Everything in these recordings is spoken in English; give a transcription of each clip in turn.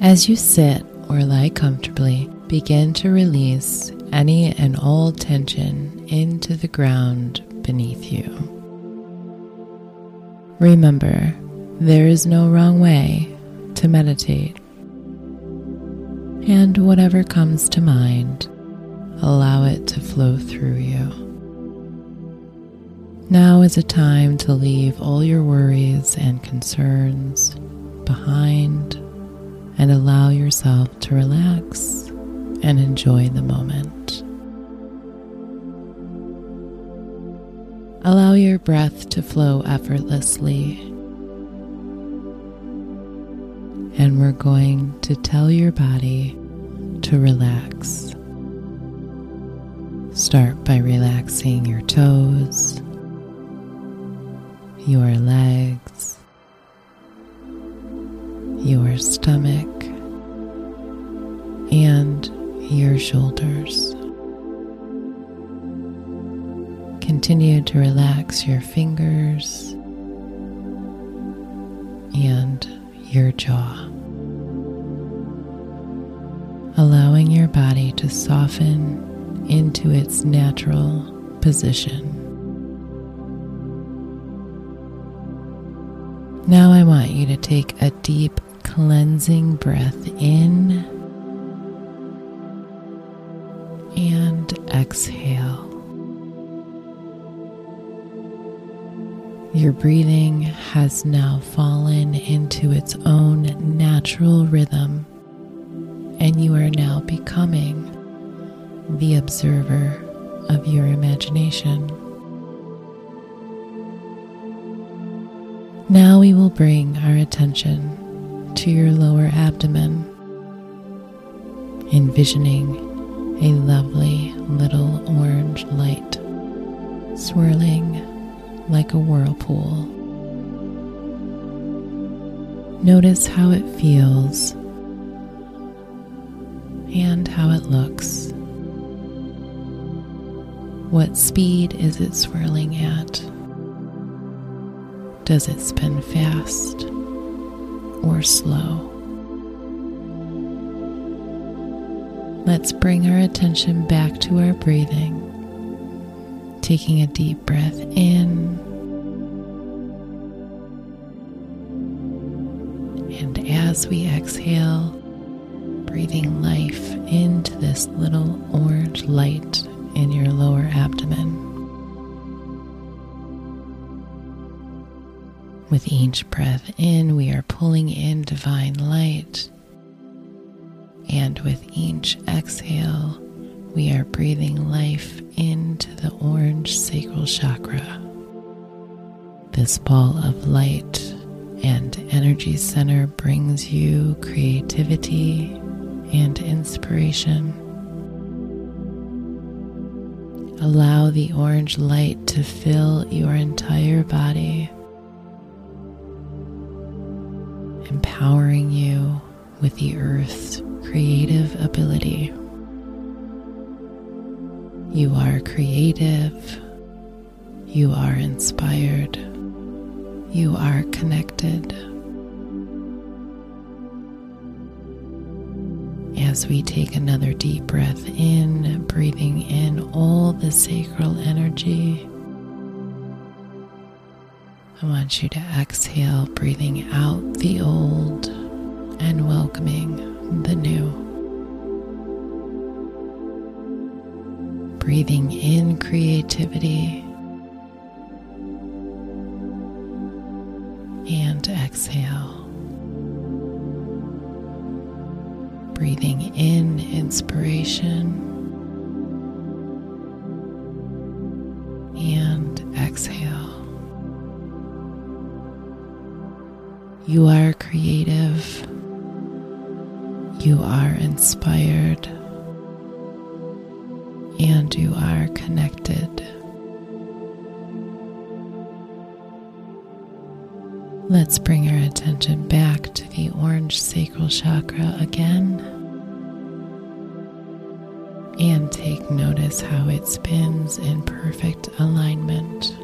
As you sit or lie comfortably, begin to release any and all tension into the ground beneath you. Remember, there is no wrong way to meditate. And whatever comes to mind, allow it to flow through you. Now is a time to leave all your worries and concerns behind and allow yourself to relax and enjoy the moment. Allow your breath to flow effortlessly. And we're going to tell your body to relax. Start by relaxing your toes, your legs, your stomach, and your shoulders. Continue to relax your fingers and your jaw, allowing your body to soften into its natural position. Now, I want you to take a deep cleansing breath in and exhale. Your breathing has now fallen into its own natural rhythm, and you are now becoming the observer of your imagination. Now we will bring our attention to your lower abdomen, envisioning a lovely little orange light swirling like a whirlpool. Notice how it feels and how it looks. What speed is it swirling at? Does it spin fast or slow? Let's bring our attention back to our breathing, taking a deep breath in and as we exhale, breathing life into this little orange light in your lower abdomen. With each breath in, we are pulling in divine light. And with each exhale, we are breathing life into the orange sacral chakra. This ball of light and energy center brings you creativity and inspiration. Allow the orange light to fill your entire body the earth's creative ability. You are creative, you are inspired, you are connected. As we take another deep breath in, breathing in all the sacral energy I want you to exhale, breathing out the old and exhale. Breathing in inspiration and exhale. You are creative. You are inspired. And you are connected. Let's bring our attention back to the orange sacral chakra again. And take notice how it spins in perfect alignment.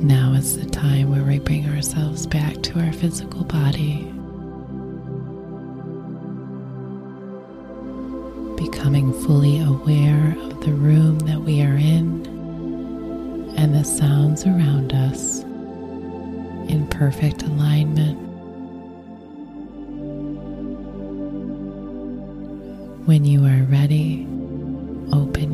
Now is the time where we bring ourselves back to our physical body, becoming fully aware of the room that we are in and the sounds around us in perfect alignment. When you are ready, open